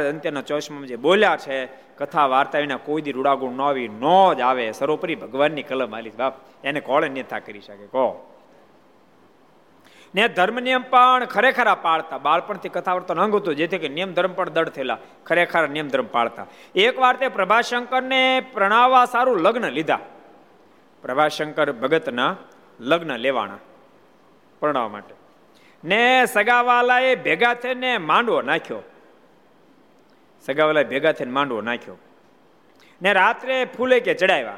અંત્યના ચોવીસમાં જે બોલ્યા છે, કથા વાર્તા એના કોઈ દી રૂડાગુણ ન આવી, નો જ આવે. સર્વોપરી ભગવાનની કલમ આલી બાપ, એને કોણ નેતા કરી શકે? કહો. ને ધર્મ નિયમ પણ ખરેખર પાળતા. બાળપણથી કથા વર્તન અંગ હતું, જેથી કે નિયમ ધર્મ પણ દળ થયેલા. ખરેખર નિયમ ધર્મ પાળતા. એક વાર તે પ્રભાશંકરને પ્રણાવવા સારું લગ્ન લીધા. પ્રભાશંકર ભગતના લગ્ન લેવાના પ્રણાવવા માટે. ને સગાવાલાએ ભેગા થઈને માંડવો નાખ્યો. સગાવાલાએ ભેગા થઈને માંડવો નાખ્યો. ને રાત્રે ફૂલે કે ચડાવ્યા.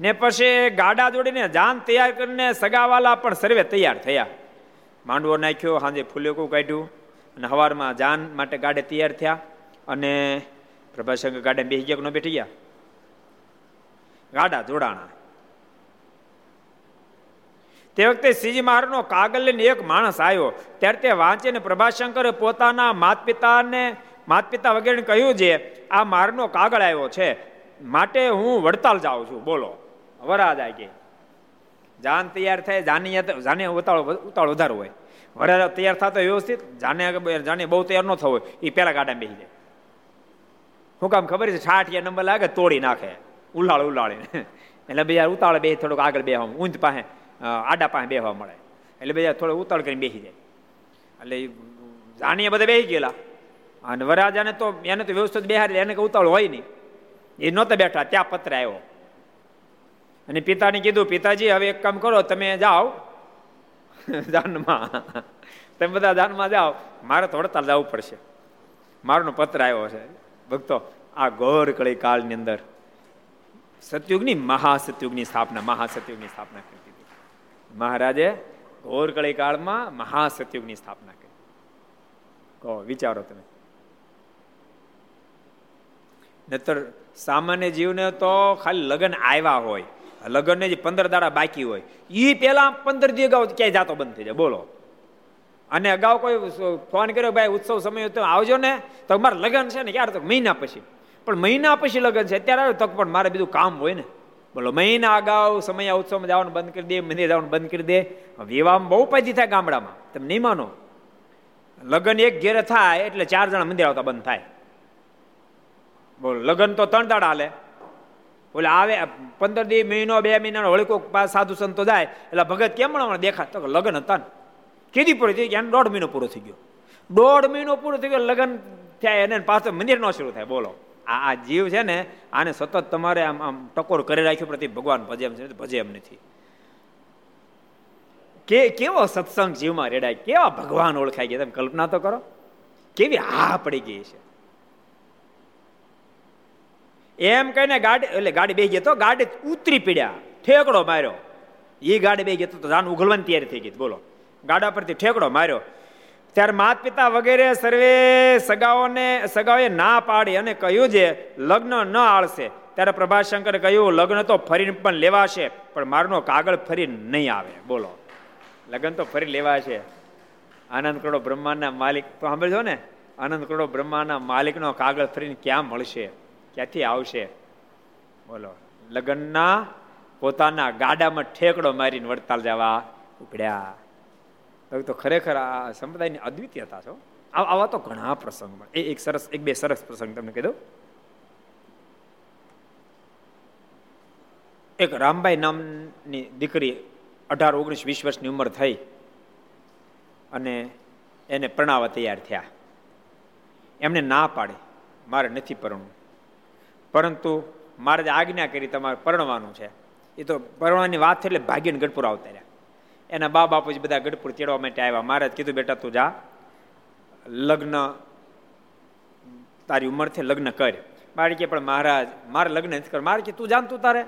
ને પછી ગાડા જોડીને જાન તૈયાર કરીને સગાવાલા પણ સર્વે તૈયાર થયા. માંડવો નાખ્યો સાંજે ફૂલેકું કાઢ્યું અને સવારમાં જાન માટે ગાડે તૈયાર થયા અને પ્રભાશંકર ગાડે બેસી ગયા બેઠી ગયા? ગાડા જોડાણા. તે વખતે શ્રીજી મહારાજનો કાગળ લઈને એક માણસ આવ્યો. ત્યારે તે વાંચીને પ્રભાશંકરે પોતાના માતા પિતાને માત પિતા વગેરે કહ્યું છે, આ મારનો કાગળ આવ્યો છે, માટે હું વડતાલ જાઉં છું. બોલો. વરાજ આ કે. જાન તૈયાર થાય, જાની જાને ઉતાળો ઉતાળો વધારો હોય. વરાજ તૈયાર થતો વ્યવસ્થિત, જાને જાને બહુ તૈયાર ન થવો એ પેલા ગાડા બેસી જાય. હું કામ ખબર છે છાઠિયા નંબર લાગે, તોડી નાખે. ઉલાળ ઉલાળીને એટલે બીજા ઉતાળ બે થોડુંક આગળ બેહવા ઊંચ પાસે આડા પાસે બેહવા મળે. એટલે બધા થોડો ઉતાળ કરીને બેસી જાય. એટલે જાણીએ બધા બેસી ગયેલા. અને વરાજાને તો એને તો વ્યવસ્થિત બેહારી એને ઉતાળ હોય નહીં. એ નહોતા બેઠા, ત્યાં પત્ર આવ્યો. અને પિતાને કીધું, પિતાજી, હવે એક કામ કરો, તમે જાઓ. જાનમાં. તમે બધા જાનમાં જાઓ. મારે તો હડતાલ જવું પડશે. મારોનો પત્ર આવ્યો છે. ભક્તો, આ ગોર કળી કાળની અંદર સતયુગની મહાસતયુગની સ્થાપના મહાસતયુગની સ્થાપના કરી મહારાજે ઘોરકળી કાળમાં મહાસતયુગની સ્થાપના કરી. કહો, વિચારો તમે. નતર સામાન્ય જીવને તો ખાલી લગ્ન આવ્યા હોય. લગ્નને જે પંદર દાડા બાકી હોય એ પહેલા પંદર દી અગાઉ ક્યાંય જાતો બંધ થઈ જાય. બોલો. અને અગાઉ કોઈ ફોન કર્યો ભાઈ ઉત્સવ સમય તો આવજો ને. તો મારે લગ્ન છે ને ક્યારે તો મહિના પછી. પણ મહિના પછી લગ્ન છે, અત્યારે આવ્યો તો પણ મારે બીજું કામ હોય ને. બોલો, મહિના અગાઉ સમય ઉત્સવમાં જવાનું બંધ કરી દે, મંદિર જવાનું બંધ કરી દે. વિવાહમાં બહુ પૈદી થાય ગામડામાં. તમે નહીં માનો. લગ્ન એક ઘેરે થાય એટલે ચાર જણા મંદિર આવતા બંધ થાય. બોલો, લગ્ન તો ત્રણ દાડા હાલે. બોલે આવે, પંદર દી, મહિનો, બે મહિનાનો વળી પાસ સાધુ સંતો જાય. એટલે ભગત કેમ હમણાં દેખાય? તો લગ્ન હતા ને. કીધી પૂરી થઈ ગયા દોઢ મહિનો પૂરો થઈ ગયો. દોઢ મહિનો પૂરો થઈ ગયો, લગ્ન થાય એને પાછો મંદિર નો શરૂ થાય. બોલો, આ આ જીવ છે ને, આને સતત તમારે આમ આમ ટકોર કરી રાખ્યો પ્રતિ ભગવાન ભજે એમ છે, ભજે એમ નથી. કે કેવો સત્સંગ જીવમાં રેડાય, કેવા ભગવાન ઓળખાઈ ગયા તમે કલ્પના તો કરો. કેવી હા પડી ગઈ છે. એમ કહીને ગાડી એટલે ગાડી બે ગયો ગાડી ઉતરી પીડ્યા. ઠેકડો માર્યો. એ ગાડી બે ગયો તો જાન ઉઘલવાની તૈયારી થઈ ગઈ. બોલો. ગાડા પરથી ઠેકડો માર્યો. ત્યારે માત પિતા વગેરે સર્વે સગાઓને સગાઓએ ના પાડી અને કહ્યું છે લગ્ન ન આળશે. ત્યારે પ્રભાશંકરે કહ્યું, લગ્ન તો ફરીને પણ લેવાશે, પણ મારનો કાગળ ફરી નહીં આવે. બોલો. લગ્ન તો ફરી લેવાશે. આનંદ કરોડો બ્રહ્માંડના માલિક. તો સાંભળજો ને. આનંદ કરોડો બ્રહ્માના માલિકનો કાગળ ફરીને ક્યાં મળશે? ક્યાંથી આવશે? બોલો. લગ્નના પોતાના ગાડામાં ઠેકડો મારીને વડતાલ જવા ઉપડ્યા. તો ખરેખર આ સંપ્રદાયની અદ્વિતીયતા છો આવા તો ઘણા પ્રસંગ એ એક સરસ, એક બે સરસ પ્રસંગ તમને કીધું એક રામભાઈ નામની દીકરી અઢાર, ઓગણીસ, વીસ વર્ષની ઉંમર થઈ અને એને પરણાવવા તૈયાર થયા. એમને ના પાડે. મારે નથી પરણવું. પરંતુ મારે આજ્ઞા કરી તમારે પરણવાનું છે, એ તો પરણવાની વાત છે એટલે ભાગ્યને ગઢપુર આવતા રહ્યા. એના બા જ બધા ગઢપુર તેડવા માટે આવ્યા. મહારાજ કીધું, બેટા, તું જા. લગ્ન, તારી ઉંમર છે, લગ્ન કર. મારે કે, પણ મહારાજ, મારે લગ્ન નથી કર મારે કે, તું જાણતું તારે.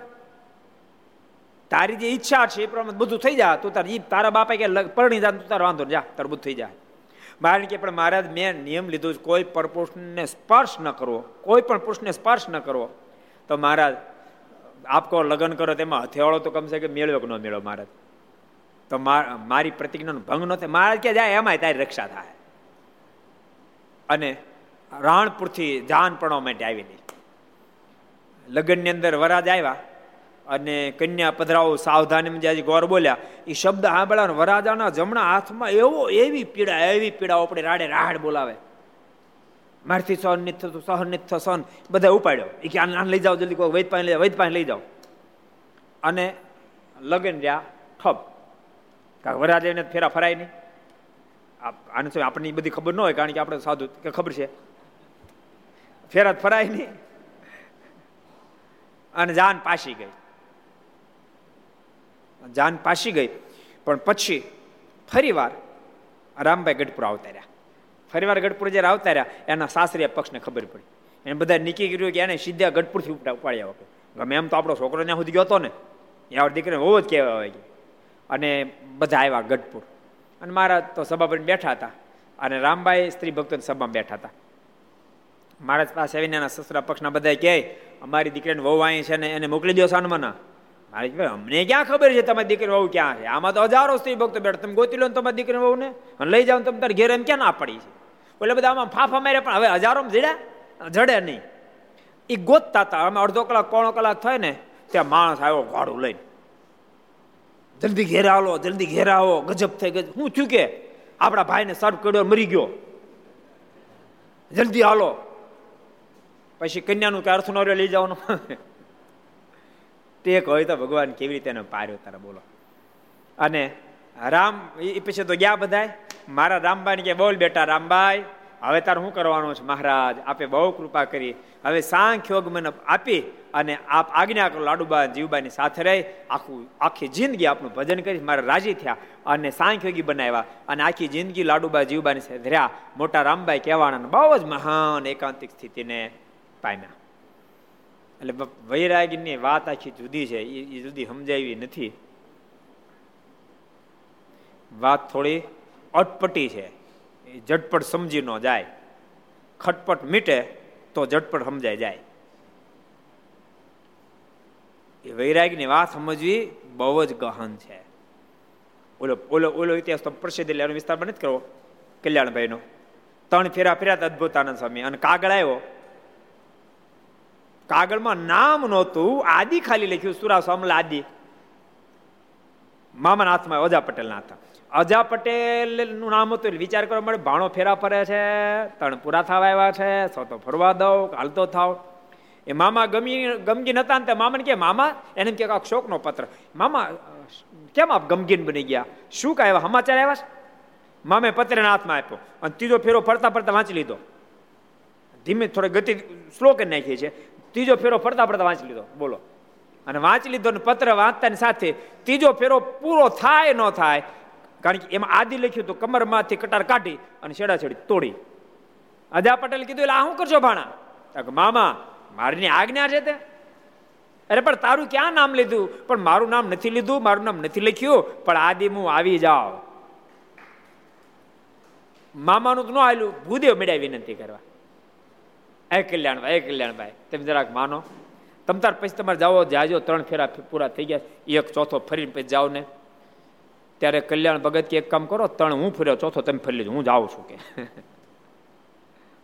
તારી જે ઈચ્છા છે એ પ્રમાણે બધું થઈ જા. તું તારી તારા બાપા કે પરણી જા તું તારે, વાંધો જા. તારું બધું થઈ જાય. મારે કે પણ મહારાજ મેં નિયમ લીધો છે, કોઈ પણ પુરુષને સ્પર્શ ન કરવો, કોઈ પણ પુરુષને સ્પર્શ ન કરવો. તો મહારાજ આપ કહો લગ્ન કરો, તેમાં હથિયાળો તો કમસે કે મેળવ્યો કે ન મેળવ્યો મહારાજ? તો મારી પ્રતિજ્ઞાનો ભંગ ન થાય. મહારાજ કે જાય, એમાંય તારી રક્ષા થાય. અને રાણપુરથી જાન પડવા માટે નહીં લગ્નની અંદર વરાજ આવ્યા. અને કન્યા પધરાવો સાવધાની જે ગોર બોલ્યા એ શબ્દ સાંભળ્યા વરાજાના જમણા હાથમાં એવો એવી પીડા એવી પીડા આપણે રાડે રાડ બોલાવે. મારથી સહન નથી થતું, સહન નથી સહન. બધા ઉપાડ્યો. એ કે, આને લઈ જાઓ જલ્દી કોઈ વૈદ પાસે લઈ જાઓ, વૈદ પાસે લઈ જાઓ. અને લગન રહ્યા, ઠપ. કારણ વરાજે ફેરા ફરાય નહીં. આને શું, આપણને બધી ખબર ન હોય, કારણ કે આપણે સાધુ, કે ખબર છે. ફેરા ફરાય નહીં. અને જાન પાસી ગઈ. જાન પાસી ગઈ. પણ પછી ફરીવાર રામભાઈ ગઢપુર આવતા રહ્યા. ફરીવાર ગઢપુર જ્યારે આવતા રહ્યા, એના સાસરિયા પક્ષને ખબર પડી. એને બધા નીકળી કર્યું કે એને સીધા ગઢપુરથી ઉપાડ્યા વખત ગમે એમ તો આપણો છોકરો ત્યાં સુધી ગયો હતો ને. યાર દીકરીને બહુ જ કહેવા હોય અને બધા આવ્યા ગઢપુર. અને મારા તો સભા પર બેઠા હતા. અને રામભાઈ સ્ત્રી ભક્તોની સભામાં બેઠા હતા. મહારાજ પાસે આવીને એના સસરા પક્ષના બધા કહે, અમારી દીકરીને વહુ અહીં છે ને એને મોકલી દો સાનમાના. મારે અમને ક્યાં ખબર છે તમારી દીકરી વહુ ક્યાં છે? આમાં તો હજારો સ્ત્રી ભક્તો બેઠા. તમે ગોતી લો તમારી દીકરી વહુ ને લઈ જાઓ તમે તારે ઘેર એમ ક્યાં ના પડી છે? એટલે બધા આમાં ફાફા માર્યા પણ હવે હજારો જડ્યા જડે નહીં. એ ગોતતા હતા અમે અડધો કલાક, પોણો કલાક થાય ને, ત્યાં માણસ આવ્યો ઘોડું લઈને. જલ્દી ઘેર આવો, જલ્દી ઘેર આવો. ગજબ થઈ ગજબ હું થયું કે? આપણા ભાઈને સર્વ કર્યો મરી ગયો. જલ્દી હાલો. પછી કન્યાનું કે અર્થ લઈ જવાનું. તે હોય તો ભગવાન કેવી રીતે એનો પાર્યો તારે બોલો. અને રામ એ પછી તો ગયા બધા મારા રામભાઈ કે બોલ બેટા રામભાઈ હવે તારે શું કરવાનું છે મહારાજ? આપે બહુ કૃપા કરી. હવે સાંખ્યોગ મને આપી અને આપ આજ્ઞા કરો, લાડુબા જીવબાની સાથે રહી. આખું, આખી જિંદગી આપનું ભજન કરી મારે રાજી થયા અને સાંખ યોગી બનાવ્યા અને આખી જિંદગી લાડુબા જીવબાની સાથે રહ્યા. મોટા રામભાઈ કહેવાના બહુ જ મહાન એકાંતિક સ્થિતિને પામ્યા. એટલે વૈરાગીની વાત આખી જુદી છે. એ જુદી સમજાવી નથી. વાત થોડી અટપટી છે. એ ઝટપટ સમજી ન જાય. ખટપટ મીટે તો ઝટપટ સમજાય જાય. એ વૈરાગની વાત સમજવી બહુ જ ગહન છે. ઓલો ઓલો ઓલો ઇતિહાસ તો પ્રસિદ્ધ એટલે એનો વિસ્તાર નથી કરવો. કલ્યાણભાઈનો. ત્રણ ફેરા ફેર્યા અદભુત આનંદ સ્વામી. અને કાગળ આવ્યો. કાગળમાં નામ નહોતું. આદિ ખાલી લખ્યું, સુરા સોમલ આદિ મામાના હાથમાં અજા પટેલના હતા અજા પટેલનું નામ હતું વિચાર કરવા મળે ભાણો ફેરા ફરે છે, તણ પૂરા થવા આવ્યા છે, સો તો ફરવા દઉં હાલતો થાવ. એ મામા ગમી ગમગીન હતા ને મામાને કે મામા, એને કે શોકનો પત્ર. મામા, કેમ આપ ગમગીન બની ગયા? શું કાંઈ સમાચાર આવ્યા મામે પત્રને હાથમાં આપ્યો. અને ત્રીજો ફેરો ફરતા ફરતા વાંચી લીધો. ધીમે થોડી ગતિ સ્લો કરી નાખીએ છે. ત્રીજો ફેરો ફરતા ફરતા વાંચી લીધો. બોલો. અને વાંચી લીધો ને પત્ર વાંચતાની સાથે ત્રીજો ફેરો પૂરો થાય ન થાય, કારણ કે એમાં આદિ લખ્યું તો કમરમાંથી કટાર કાઢી અને છેડાછેડી તોડી. અજા પટેલ કીધું, એટલે શું કરશો ભાણા? મામા, મારીની આજ્ઞા છે તે. અરે, પણ તારું ક્યાં નામ લીધું? પણ મારું નામ નથી લીધું, મારું નામ નથી લખ્યું, પણ આદિ હું આવી જાઓ મામાનું તો ન આવેલું ભૂદેવ મેળ્યા વિનંતી કરવા. એ કલ્યાણભાઈ એ કલ્યાણભાઈ, તમે જરાક માનો. તમ તાર પછી તમારે જાઓ, જાજો, ત્રણ ફેરા પૂરા થઈ ગયા. એક ચોથો ફરીને પછી જાઓ ને. ત્યારે કલ્યાણ ભગત કે એક કામ કરો, ત્રણ હું ફર્યો, ચોથો તમે ફરી લેજો, હું જાઉં છું કે.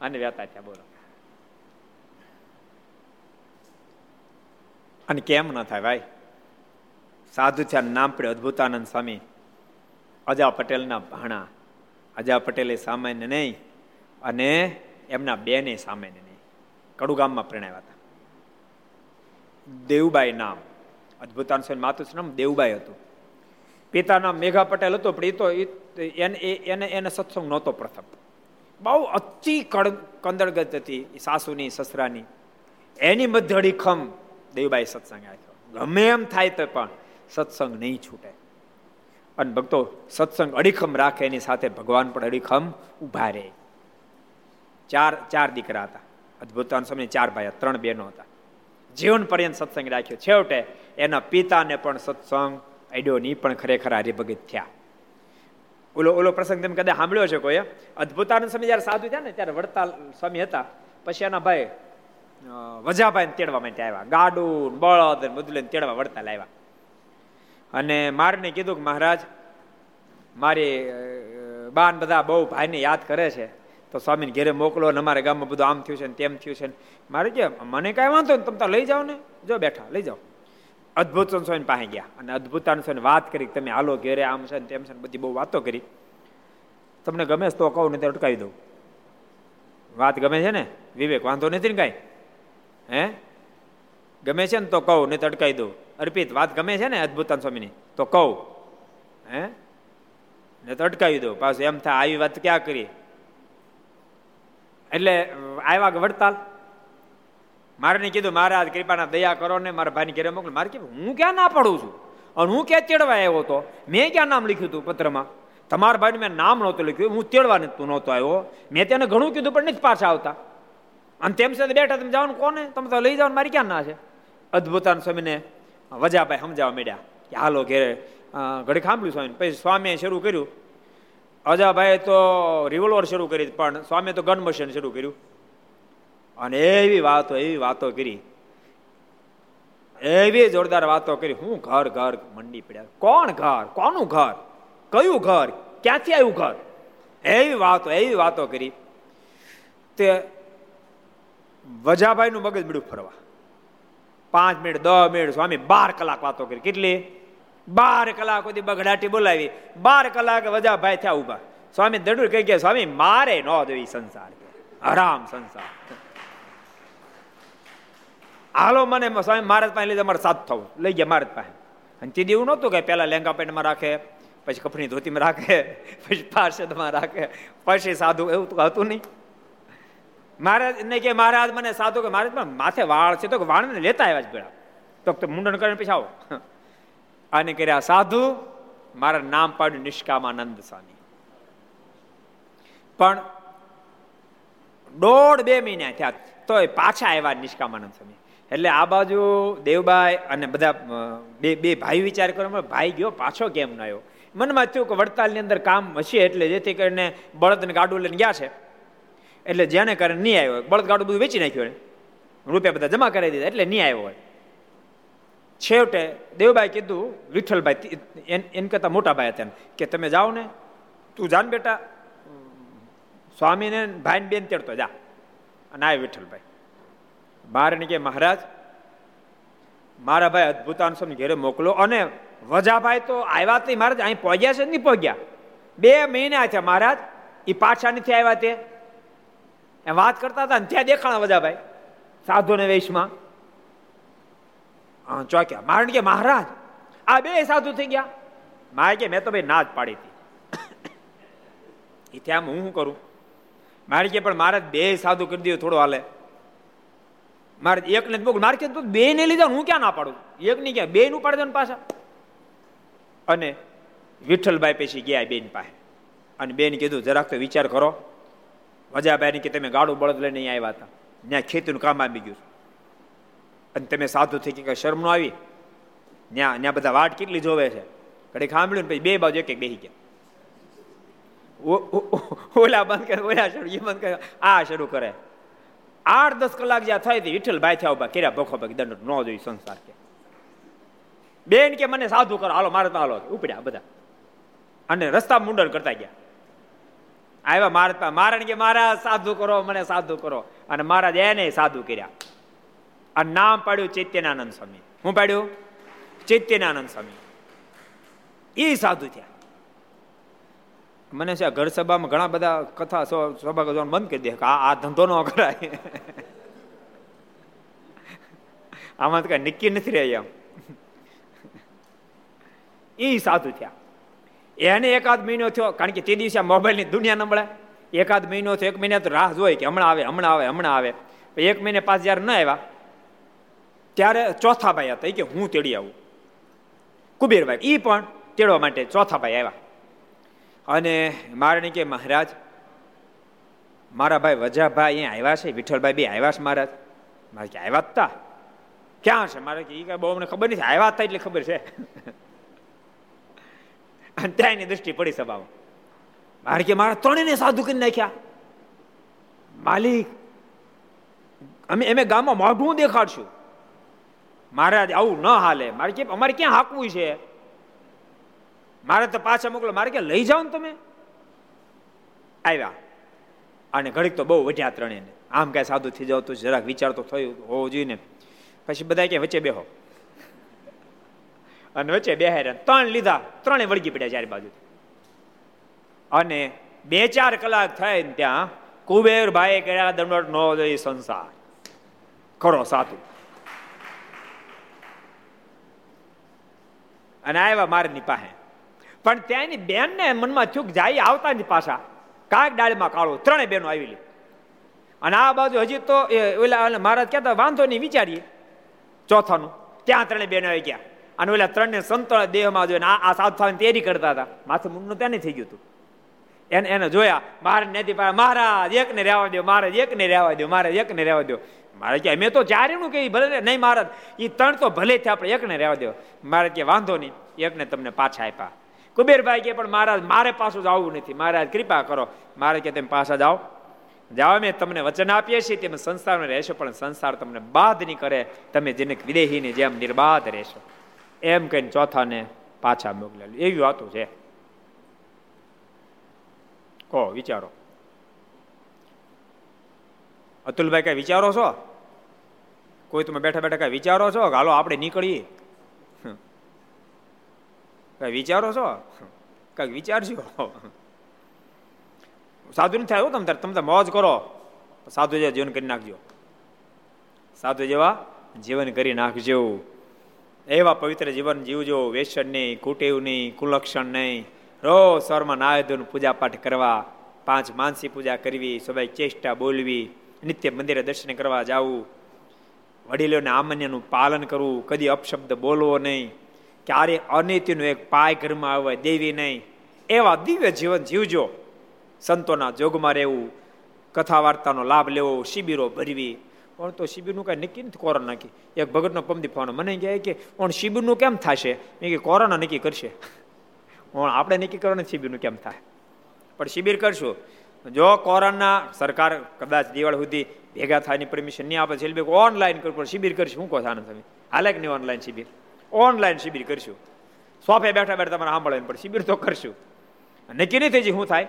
અને વ્યાતા થયા, બોલો. અને કેમ ન થાય ભાઈ? સાધુ થયા નામ પડે અદભુતાનંદ સ્વામી. અજા પટેલના ભાણા. અજા પટેલે સામાન્ય નહીં. અને એમના બેને સામાન્ય નહીં. કડુગામમાં પ્રણાવ્યા હતા. દેવબાઈ નામ. અદભુતાન સ્વામી માતુશ્રી નામ દેવબાઈ હતું. પિતાના મેઘા પટેલ હતો, પણ એ તો એને એને સત્સંગ નહોતો પ્રથમ. બહુ અતિ કંદળગત હતી સાસુની, સસરાની. એની મધ્ય અડીખમ દેવબાઈ સત્સંગ આવ્યો ગમે એમ થાય તો પણ સત્સંગ નહીં છૂટે. અને ભક્તો, સત્સંગ અડીખમ રાખે, એની સાથે ભગવાન પણ અડીખમ ઊભા રહે. ચાર ચાર દીકરા હતા. અદભુતાન સમય ચાર ભાઈ ત્રણ બહેનો હતા. જીવન પર્યંત સત્સંગ રાખ્યો. છેવટે એના પિતાને પણ સત્સંગ અડ્યો ની પણ ખરેખર હરિભગત થયા. ઓલો ઓલો પ્રસંગ તમે કદાચ સાંભળ્યો છે કોઈ અદભુતાનંદ સ્વામી જયારે સાધુ થયા ને, ત્યારે વડતાલ સ્વામી હતા. પછી એના ભાઈ વજાભાઈ તેડવા માટે આવ્યા. ગાડું, બળદ બધું લઈને તેડવા વડતાલ આવ્યા. અને મારને કીધું કે મહારાજ, મારી બાન બધા બહુ ભાઈને યાદ કરે છે. તો સ્વામીને ઘેરે મોકલો ને અમારે ગામમાં બધું આમ થયું છે ને તેમ થયું છે ને. મારે કે, મને કાંઈ વાંધો ને તમે તો લઈ જાઓ ને. જો બેઠા, લઈ જાઓ. અદભુત સ્વામી પાસે ગયા અને અદભુત સ્વામી વાત કરી તમે હાલો, ઘેરે આમ છે ને તેમ છે ને બધી બહુ વાતો કરી. તમને ગમે તો કહું, નહીં તો અટકાવી દઉં. વાત ગમે છે ને? વિવેક, વાંધો નથી ને કાંઈ? હે? ગમે છે ને તો કહું, નહીં તો અટકાવી દઉં. અર્પિત, વાત ગમે છે ને અદભુતાન સ્વામીની? તો કહું. હે? ને તો અટકાવી દઉં. પાછું એમ થાય, આવી વાત ક્યાં કરી? એટલે, આવ્યા વડતાલ? મારે કીધું, મહારાજ, કૃપાના દયા કરો ને. મારા ભાઈને ઘરે મોકલો મારે કીધું, હું ક્યાં ના પડું છું? અને હું ક્યાં તેડવા આવ્યો હતો? મેં ક્યાં નામ લખ્યું હતું પત્રમાં? તમારા ભાઈને મેં નામ નહોતું લખ્યું. હું તેડવા તું નહોતો આવ્યો. મેં તેને ઘણું કીધું, પણ નથી પાછા આવતા. અને તેમ સાથે બેઠા, તમે જવાનું કોને? તમે તો લઈ જાઓ મારી ક્યાં ના છે? અદભુતાન સ્વામીને વજાભાઈ સમજાવવા માંડ્યા કે, હાલો, ઘેરે ઘડી સાંભળ્યું સ્વામી પછી સ્વામીએ શરૂ કર્યું. અજાભાઈ તો રિવોલ્વર શરૂ કરી પણ સ્વામી તો ગન મશીન શરૂ કર્યું. અને એવી વાતો એવી વાતો કરી. એવી જોરદાર વાતો કરી, હું ઘર ઘર મંડી પડ્યા. કોણ ઘર? કોનું ઘર? કયું ઘર? ક્યાંથી આવ્યું ઘર? એવી વાતો એવી વાતો કરી. તે વજાભાઈ નું મગજ મળ્યું ફરવા. પાંચ મિનિટ, દસ મિનિટ સ્વામી બાર કલાક વાતો કરી. કેટલી? બાર કલાક સુધી બગડાટી બોલાવી. બાર કલાક વજાભાઈ થયા ઊભા સ્વામી દડુર કહી ગયા, સ્વામી, મારે ન જોઈ સંસાર આરામ સંસાર હાલો મને, સ્વામી મહારાજ પાસે લીધે મારે સાથ થવું. લઈ ગયા મહારાજ પાસે. અને તે એવું નહોતું કે પેલા લેંગા પેન્ટમાં રાખે, પછી કપડી ધોતીમાં રાખે, પછી પાર્ષદમાં રાખે, પછી સાધુ એવું તો હતું નહીં. મહારાજ ને કે, મહારાજ, મને સાધુ કે મહારાજ પણ માથે વાળ છે. તો વાળને લેતા આવ્યા જ પેલા તો મુંડન કરીને પછી આવો. આને કર્યા સાધુ. મારા નામ પાડ્યું નિષ્કામાનંદ સ્વામી. પણ દોઢ બે મહિના થયા તો પાછા આવ્યા નિષ્કામાનંદ સ્વામી. એટલે આ બાજુ દેવબાઈ અને બધા બે બે ભાઈ વિચાર કરો ભાઈ ગયો, પાછો કેમ ન આવ્યો? મનમાં થયું કે વડતાલની અંદર કામ હશે એટલે જેથી કરીને બળદને ગાડું લઈને ગયા છે. એટલે જેને કારણે નહીં આવ્યો બળદ ગાડું બધું વેચી નાખ્યું રૂપિયા બધા જમા કરાવી દીધા એટલે નહીં આવ્યો હોય. છેવટે દેવભાઈ કીધું, વિઠ્ઠલભાઈ એન કરતા મોટાભાઈ હતા કે તમે જાઓ ને, તું જાન બેટા, સ્વામીને ભાઈ બેન તેડતો જા. અને આવે વિઠ્ઠલભાઈ. બાર કે, મહારાજ, મારા ભાઈ અદભુતાન ઘેરે મોકલો. અને વજાભાઈ તો આવ્યા તે મહારાજ, અહીં પહોંચ્યા છે નહીં પહોંચ્યા. બે મહિના છે મહારાજ એ પાછા નથી આવ્યા તે. વાત કરતા હતા ત્યાં દેખાણા વજાભાઈ સાધુ ને વેશમાં. ચોક્યા મારે કે મહારાજ, આ બે સાધુ થઈ ગયા. મારે કે મેં તો ભાઈ ના જ પાડી હતી. ત્યાં હું શું કરું? મારે કે પણ મારે બે સાધુ કરી દઉં થોડો હાલે. મારે એકને મોકલ. મારે કે તું બે ને લીધા હું ક્યાં ના પાડું? એક ની ક્યાં બે નું પાડી પાછા. અને વિઠ્ઠલભાઈ પછી ગયા બેન પાસે. અને બેન કીધું, જરાક તો વિચાર કરો. વજાભાઈ કે તમે ગાડું બળદ લઈને અહીંયા આવ્યા હતા. ત્યાં ખેતીનું કામ આવી ગયું અને તમે સાધુ થઈ કે શરમ નો આવી? ત્યાં ત્યાં બધા વાટ કેટલી જોવે છે? ઘડી ખાંભળ્યું ને પછી બે બાજુ એક એક બેસી ગયા ઓલા બંધ કરે, ઓલા શરૂ એ બંધ કરે, આ શરૂ કરે. આઠ દસ કલાક જ્યાં થાય તે વિઠ્ઠલભાઈ થયા ઊભા કર્યા ભખો ભાઈ દંડ ન જોઈ સંસાર કે. બેન કે મને સાધુ કરો, હાલો, મારે હાલો. ઉપડ્યા બધા. અને રસ્તા મુંડન કરતા ગયા. આવ્યા મારા મારણ કે, મારા સાધુ કરો, મને સાધુ કરો. અને મહારાજ એને સાધુ કર્યા. આ નામ પાડ્યું ચૈત્યનાનંદ સ્વામી. હું પાડ્યું? ચૈત્યનાનંદ સ્વામી. એ સાધુ થયા. મને છે ઘર સભામાં ઘણા બધા કથા સભા કરવાનું બંધ કરી દે. કે આ ધંધો ન કરાય. આમાં કઈ નિક્કી નથી રહી એમ. એ સાધુ થયા. એને એકાદ મહિનો થયો, કારણ કે તે દિવસે મોબાઈલની દુનિયા નંબળે એકાદ મહિનો થયો, એક મહિના તો રાહ જોઈ કે હમણાં આવે હમણાં આવે હમણાં આવે. એક મહિને પાછ જયારે ન આવ્યા ત્યારે ચોથા ભાઈ હતા. કે હું તેડી આવું. કુબેરભાઈ એ પણ તેડવા માટે ચોથા ભાઈ આવ્યા. અને મારે કે મહારાજ, મારા ભાઈ વજાભાઈ અહીંયા આવ્યા છે, વિઠ્ઠલભાઈ બે આવ્યા છે મહારાજ. મારે કે આવ્યા હતા ક્યાં છે? મારે કે એ કઈ બહુ અમને ખબર નથી. આવ્યા હતા એટલે ખબર છે. અને ત્યાં એની દ્રષ્ટિ પડી સભામાં. મારે કે મારા ત્રણેયને સાધુ કરી નાખ્યા. માલિક, અમે એમે ગામમાં મોઢું દેખાડશું. મહારાજ આવું ન હાલે. મારે કે અમારે ક્યાં હાકવું છે? મારે તો પાછા મોકલો. મારે ક્યાં લઈ જાઓ ને તમે? આવ્યા. અને ઘડીક તો બહુ વધ્યા ત્રણેય આમ કઈ સાધુ થઈ જાવ તો જરાક વિચાર તો થયું હોવું જોઈએ ને. પછી બધા કે વચ્ચે બેહો. અને વચ્ચે બેહાર્યા. ત્રણ લીધા. ત્રણે વળગી પડ્યા ચારે બાજુ. અને બે ચાર કલાક થાય ને ત્યાં કુબેર ભાઈ કર્યા દંડોટ નો સંસાર. ખરો સાતું અને આવ્યા મારની પાસે. પણ ત્યાંની બેન ને મનમાં ચૂક જાય આવતા ની પાછા. કાંઈક ડાળીમાં કાળો. ત્રણે બેનો આવેલી અને આ બાજુ હજી તો ઓલા મહારાજ કહેતા, વાંધો નહીં, વિચારીએ. ચોથાનું. ત્યાં ત્રણે બેનો આવી ગયા. અને ઓલા ત્રણને સંતોળ દેહમાં જોઈને આ સાત થવાની તૈયારી કરતા હતા. માથું મુંડનું ત્યાં થઈ ગયું હતું. એને એને જોયા મારે નથી મહારાજ એક ને રહેવા દો મહારાજ એક ને રહેવા દો મહારાજ એક ને રહેવા દો મારે કે મેં તો ચારેનું કે ભલે નહીં મહારાજ એ ત્રણ તો ભલે થી આપણે એકને રહેવા દો મારે કે વાંધો નહીં, એકને તમને પાછા આપ્યા. કુબેરભાઈ કે, પણ મહારાજ, મારે પાછું જવું નથી. મહારાજ, કૃપા કરો. મારે કે, તમે પાછા જાઓ જાઓ, અમે તમને વચન આપીએ છીએ, તેમ સંસારમાં રહેશો, પણ સંસાર તમને બાદ નહીં કરે. તમે જેને વિદેહીની જેમ નિર્બાધ રહેશો. એમ કહીને ચોથાને પાછા મોકલેલું એવી વાતો છે. કહો, વિચારો. અતુલભાઈ, કઈ વિચારો છો? કોઈ તમે બેઠા બેઠા કઈ વિચારો છો હાલો આપણે નીકળીએ? કઈ વિચારો છો? કંઈક વિચારજો. સાધુ નથી થાય તમે તમે મોજ કરો. સાધુ જેવા જીવન કરી નાખજો. સાધુ જેવા જીવન કરી નાખજો. એવા પવિત્ર જીવન જીવજો. વેસન નહીં, કુટેવ નહીં, કુલક્ષણ નહીં. રોજ સવારમાં નાય પૂજા પાઠ કરવા, પાંચ માનસી પૂજા કરવી સવાઈ ચેષ્ટા બોલવી, નિત્ય મંદિરે દર્શન કરવા જવું. વડીલોને આમન્યનું પાલન કરવું, કદી અપશબ્દ બોલવો નહીં. ક્યારે અનિતિનું એક પાય ઘરમાં આવે, દેવી નહીં. એવા દિવ્ય જીવન જીવજો. સંતોના જોગમાં રહેવું કથા વાર્તાનો લાભ લેવો, શિબિરો ભરવી. પણ તો શિબિરનું કાંઈ નક્કી નથી કોરોના નાખી. એક ભગતનો પમદી ફોન મને કહે કે પણ શિબિરનું કેમ થશે? મેં કે કોરોના નક્કી કરશે. પણ આપણે નક્કી કરવાનું શિબિરનું કેમ થાય? પણ શિબિર કરશું. જો કોરોના સરકાર કદાચ દિવાળ સુધી ભેગા થવાની પરમિશન નહીં આપે છે ઓનલાઈન કરવું શિબિર કરીશું. શું કહો આનંદ તમે હાલે કે નહીં ઓનલાઈન શિબિર? ઓનલાઈન શિબિર કરીશું. સોફે બેઠા બેઠા તમારે સાંભળે પણ શિબિર તો કરશું. નક્કી નહીં થઈ શું થાય?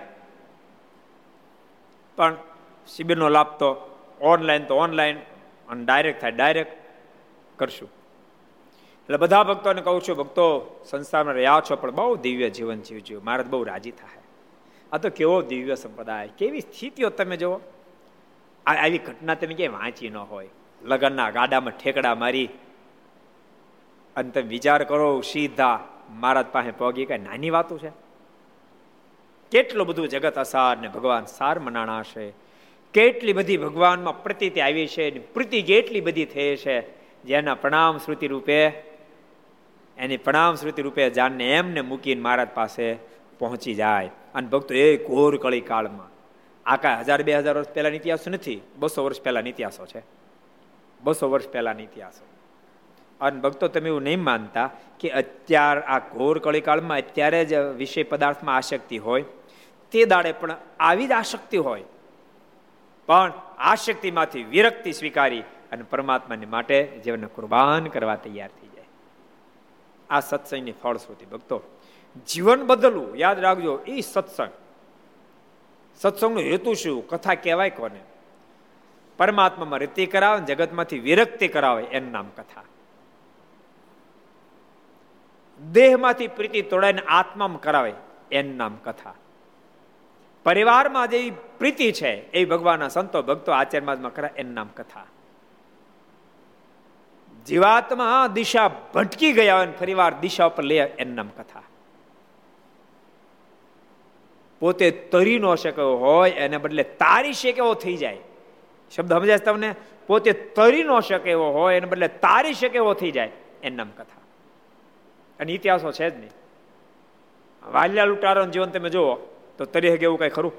પણ શિબિરનો લાભ તો ઓનલાઈન તો ઓનલાઈન અને ડાયરેક્ટ થાય ડાયરેક્ટ કરશું. એટલે બધા ભક્તોને કહું છું, ભક્તો સંસારમાં રહ્યા છો, પણ બહુ દિવ્ય જીવન જીવજો. મહારાજ બહુ રાજી થાય. આ તો કેવો દિવ્ય સંપ્રદાય. કેવી સ્થિતિઓ તમે જુઓ. આવી ઘટના તમે ક્યાંય વાંચી ન હોય. લગ્નના ગાડામાં ઠેકડા મારી. અને તમે વિચાર કરો, સીધા મહારાજ પાસે પગી કઈ નાની વાતો છે? કેટલું બધું જગત અસાર ને ભગવાન સાર મનાણા છે. કેટલી બધી ભગવાનમાં પ્રતિતિ આવી છે પ્રીતિ કેટલી બધી થઈ છે, જેના પ્રણામ શ્રુતિ રૂપે, એની પ્રણામ શ્રુતિ રૂપે જાનને એમને મૂકીને મહારાજ પાસે પહોંચી જાય. અને ભક્તો એ ઘોર કળી કાળમાં આ કાંઈ હજાર બે હજાર વર્ષ પહેલાં ઇતિહાસ નથી, બસો વર્ષ પહેલાં ઇતિહાસો છે. બસો વર્ષ પહેલાની ઇતિહાસો. અને ભક્તો તમે એવું નહીં માનતા કે અત્યાર આ ઘોર કળીકાળમાં અત્યારે જ વિષય પદાર્થમાં આસક્તિ હોય, તે દાડે પણ આવી જ આશક્તિ હોય. પણ આશક્તિમાંથી વિરક્તિ સ્વીકારી અને પરમાત્માને માટે જીવનને કુરબાન કરવા તૈયાર થઈ જાય. આ સત્સંગની ફળશ્રુતિ ભક્તો જીવન બદલવું, યાદ રાખજો એ સત્સંગ. સત્સંગનો હેતુ શું? કથા કહેવાય કોને? પરમાત્મામાં રીતિ કરાવે જગતમાંથી વિરક્તિ કરાવે એનું નામ કથા. દેહમાંથી પ્રીતિ તોડાઈને આત્મામાં કરાવે એનું નામ કથા. પરિવારમાં જે પ્રીતિ છે, એ ભગવાનના સંતો, ભક્તો આચાર્યમાં કરે એનું નામ કથા. જીવાત્મા દિશા ભટકી ગયા હોય ફરીવાર દિશા ઉપર લે એનું નામ કથા. પોતે તરી ન શકે હોય, એને બદલે તારી શકે એવો થઈ જાય. શબ્દ સમજાય તમને? પોતે તરી ન શકે એવો હોય, એને બદલે તારી શકે એવો થઈ જાય. એમ નામ કથા. અને ઇતિહાસો છે જ નહીં. વાલ્યા લૂંટારો જીવન તમે જુઓ, તો તરી હગે એવું કઈ ખરું?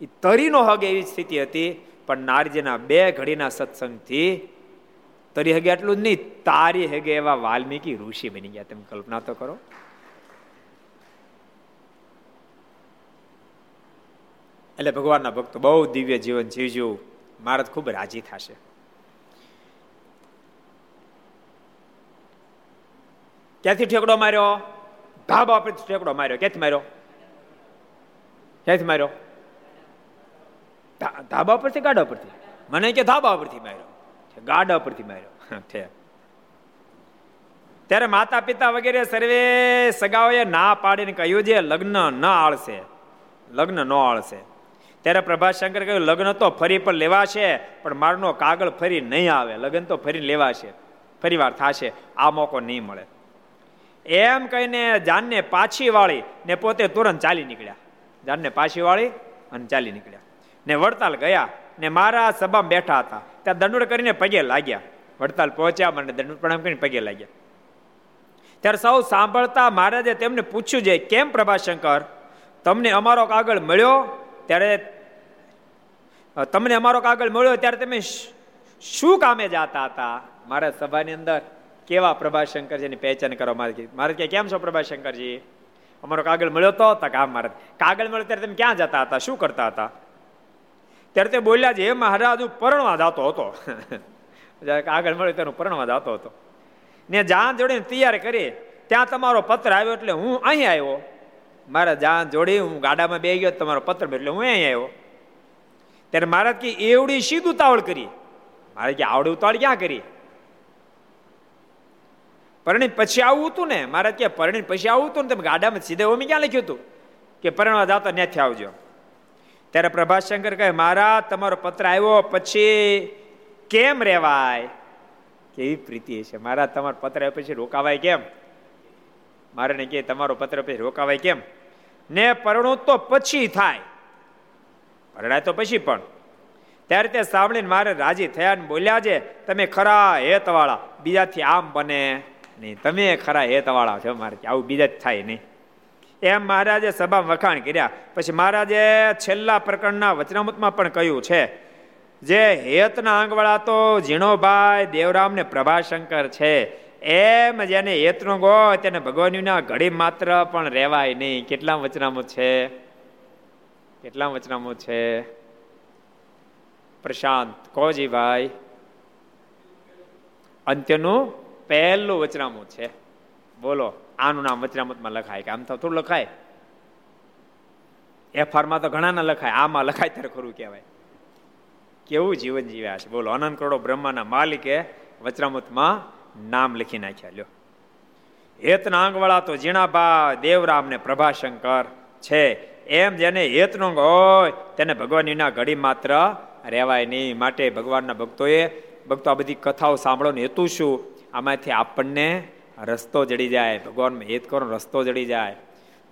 એ તરી નો હગે એવી સ્થિતિ હતી, પણ નારજીના બે ઘડીના સત્સંગથી તરી હગે એટલું જ નહીં, તારી હગે એવા વાલ્મીકી ઋષિ બની ગયા. તમે કલ્પના તો કરો. એટલે ભગવાનના ભક્તો બહુ દિવ્ય જીવન જીવજો. મહારાજ ખૂબ રાજી થશે. ક્યાંથી ઠેકડો માર્યો? ધાબા પર ઠેકડો માર્યો. ક્યાંથી માર્યો? ક્યાંથી માર્યો? ધાબા પરથી, ગાડા પરથી? મને કે ધાબા પરથી માર્યો. ગાડા પરથી માર્યો. છે ત્યારે માતા પિતા વગેરે સર્વે સગાઓએ ના પાડીને કહ્યું છે, લગ્ન ન આળશે. લગ્ન ન આળશે. ત્યારે પ્રભાશંકર કહ્યું, લગ્ન તો ફરી પણ લેવાશે, પણ મારનો કાગળ ફરી નહીં આવે. લગ્ન તો ફરી લેવાશે. ફરી વાર થશે. આ મોકો નહીં મળે. એમ કહીને જાનને પાછી વાળી ને પોતે તુરંત ચાલી નીકળ્યા. જાનને પાછી વાળી અને ચાલી નીકળ્યા. ને વડતાલ ગયા ને મારા સભામાં બેઠા હતા. ત્યાં દંડોળ કરીને પગે લાગ્યા. વડતાલ પહોંચ્યા મને દંડ પ્રણામ કરીને પગે લાગ્યા. ત્યારે સૌ સાંભળતા મહારાજે તેમને પૂછ્યું છે કેમ પ્રભાશંકર? તમને અમારો કાગળ મળ્યો? ત્યારે તમને અમારો કાગળ મળ્યો ત્યારે તમે શું કામે જાતા હતા? મારા સભાની અંદર કેવા પ્રભાશંકરજીની પહેચાન કરવા મારે મારે કે, કેમ છો પ્રભાશંકરજી અમારો કાગળ મળ્યો તો કામ મારે. કાગળ મળ્યો ત્યારે તમે ક્યાં જતા હતા? શું કરતા હતા? ત્યારે તે બોલ્યા છે એ મહારાજ, હું પરણવા જતો હતો. કાગળ મળ્યો ત્યારે પરણવા જતો હતો. ને જાન જોડીને તૈયાર કરી. ત્યાં તમારો પત્ર આવ્યો એટલે હું અહીં આવ્યો. મારા જાન જોડી હું ગાડામાં બે ગયો તમારો પત્ર એટલે હું અહીં આવ્યો. ત્યારે મહારાજ કે એવડી સીધું તાવળ કરી. મારે કે આવડે ઉતાવળ ક્યાં કરી? પરણી પછી આવું હતું ને, મહારાજ કે પરણી પછી આવું હતું ને, તમે ગાડામાં સીધે ઓમી ક્યાં લખ્યું હતું? કે પરણવા જાતો ત્યાંથી આવજો. ત્યારે પ્રભાશંકર કહે મારા તમારો પત્ર આવ્યો પછી કેમ રેવાય? કેવી પ્રીતિ છે મારા તમારો પત્ર આવ્યો પછી રોકાવાય કેમ? મારે કે તમારો પત્ર પછી રોકાવાય કેમ? ને પરણું તો પછી થાય. પરણાય તો પછી પણ. ત્યારે તે સાંભળીને મારે રાજી થયા ને બોલ્યા છે, તમે ખરા હેતવાળા, બીજાથી આમ બને નહીં. તમે ખરા હેતવાળા છો મારે, આવું બીજા જ થાય નહીં. એમ મહારાજે સભા વખાણ કર્યા. પછી મહારાજે છેલ્લા પ્રકરણના વચનામૃતમાં પણ કહ્યું છે, જે હેતના આંગવાળા તો ઝીણોભાઈ દેવરામ ને પ્રભાશંકર છે. એમ જેને હેતનો ગો તેને ભગવાનના ઘડી માત્ર પણ રહેવાય નહીં. કેટલા વચનામો છે? કેટલા વચનામો છે? પ્રશાંત કોજીભાઈ અંત્યનું પહેલું વચનામું છે. બોલો, આનું નામ વચનામતમાં લખાય કે આમ તો થોડું લખાય. એફઆરમાં તો ઘણા ના લખાય, આમાં લખાય ત્યારે ખરું કહેવાય. કેવું જીવન જીવ્યા છે? બોલો, અનંત કરોડો બ્રહ્માના માલિકે વચનામૃતમાં નામ લખી નાખ્યા, લ્યો. હેતના અંગવાળા તો જીણાભા દેવરામ ને પ્રભાશંકર છે. એમ જેને હેતનો હોય, તેને ભગવાન વિના ઘડી માત્ર રહેવાય નહીં. માટે ભગવાનના ભક્તોએ, ભક્તો આ બધી કથાઓ સાંભળવાનો હેતુ શું? આમાંથી આપણને રસ્તો જડી જાય. ભગવાનમાં હેત કરો, રસ્તો જડી જાય.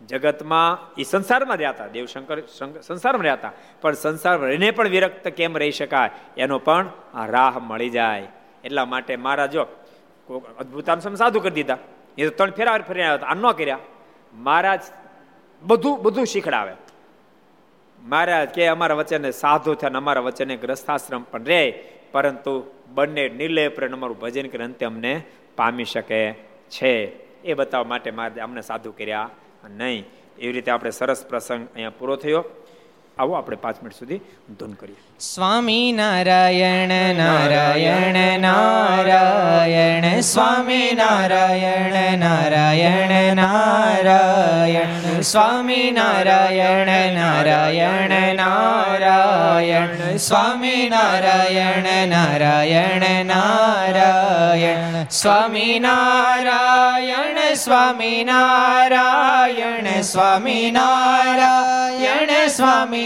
જગતમાં એ સંસારમાં રહ્યા હતા દેવશંકર સંસારમાં રહ્યા હતા પણ સંસારમાં રહીને પણ વિરક્ત કેમ રહી શકાય? એનો પણ રાહ મળી જાય. એટલા માટે મારા જો અદભુતાન સાધુ કરી દીધા. એ તો ત્રણ ફેરા ફેરી આવ્યા આ ન કર્યા. મહારાજ બધું બધું શીખડાવે. મહારાજ કે અમારા વચ્ચેને સાધુ થયા અમારા વચ્ચેને ગ્રસ્થાશ્રમ પણ રહે પરંતુ બંને નિર્લેપ અમારું ભજન કરી અંતે અમને પામી શકે છે. એ બતાવવા માટે મારે અમને સાધુ કર્યા. નહીં. એવી રીતે આપણે સરસ પ્રસંગ અહીંયા પૂરો થયો. આવો આપણે પાંચ મિનિટ સુધી ધૂન કરીએ. સ્વામી નારાયણ નારાયણ નારાયણ, સ્વામી નારાયણ નારાયણ નારાયણ, સ્વામી નારાયણ નારાયણ નારાયણ, સ્વામી નારાયણ નારાયણ નારાયણ, સ્વામી નારાયણ સ્વામી નારાયણ સ્વામી નારાયણ, સ્વામી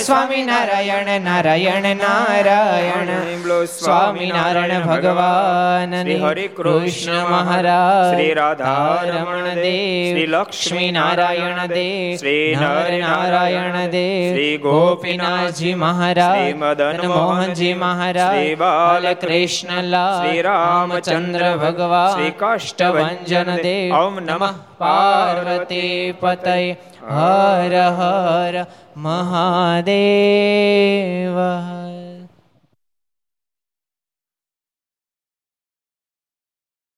સ્વામી નારાયણ નારાયણ નારાયણ સ્વામિનારાયણ ભગવાન શ્રી હરિ કૃષ્ણ મહારાજ શ્રી રાધા રમણ દેવ શ્રી લક્ષ્મી નારાયણ દેવ શ્રી નર નારાયણ દેવ શ્રી ગોપીનાથજી મહારાજ શ્રી મદન મોહનજી મહારાજ શ્રી બાલકૃષ્ણલાલ શ્રી રામચંદ્ર ભગવાન શ્રી કાષ્ટભંજન દેવ ઓમ નમઃ પાર્વતી પતય હર હર મહાદેવ.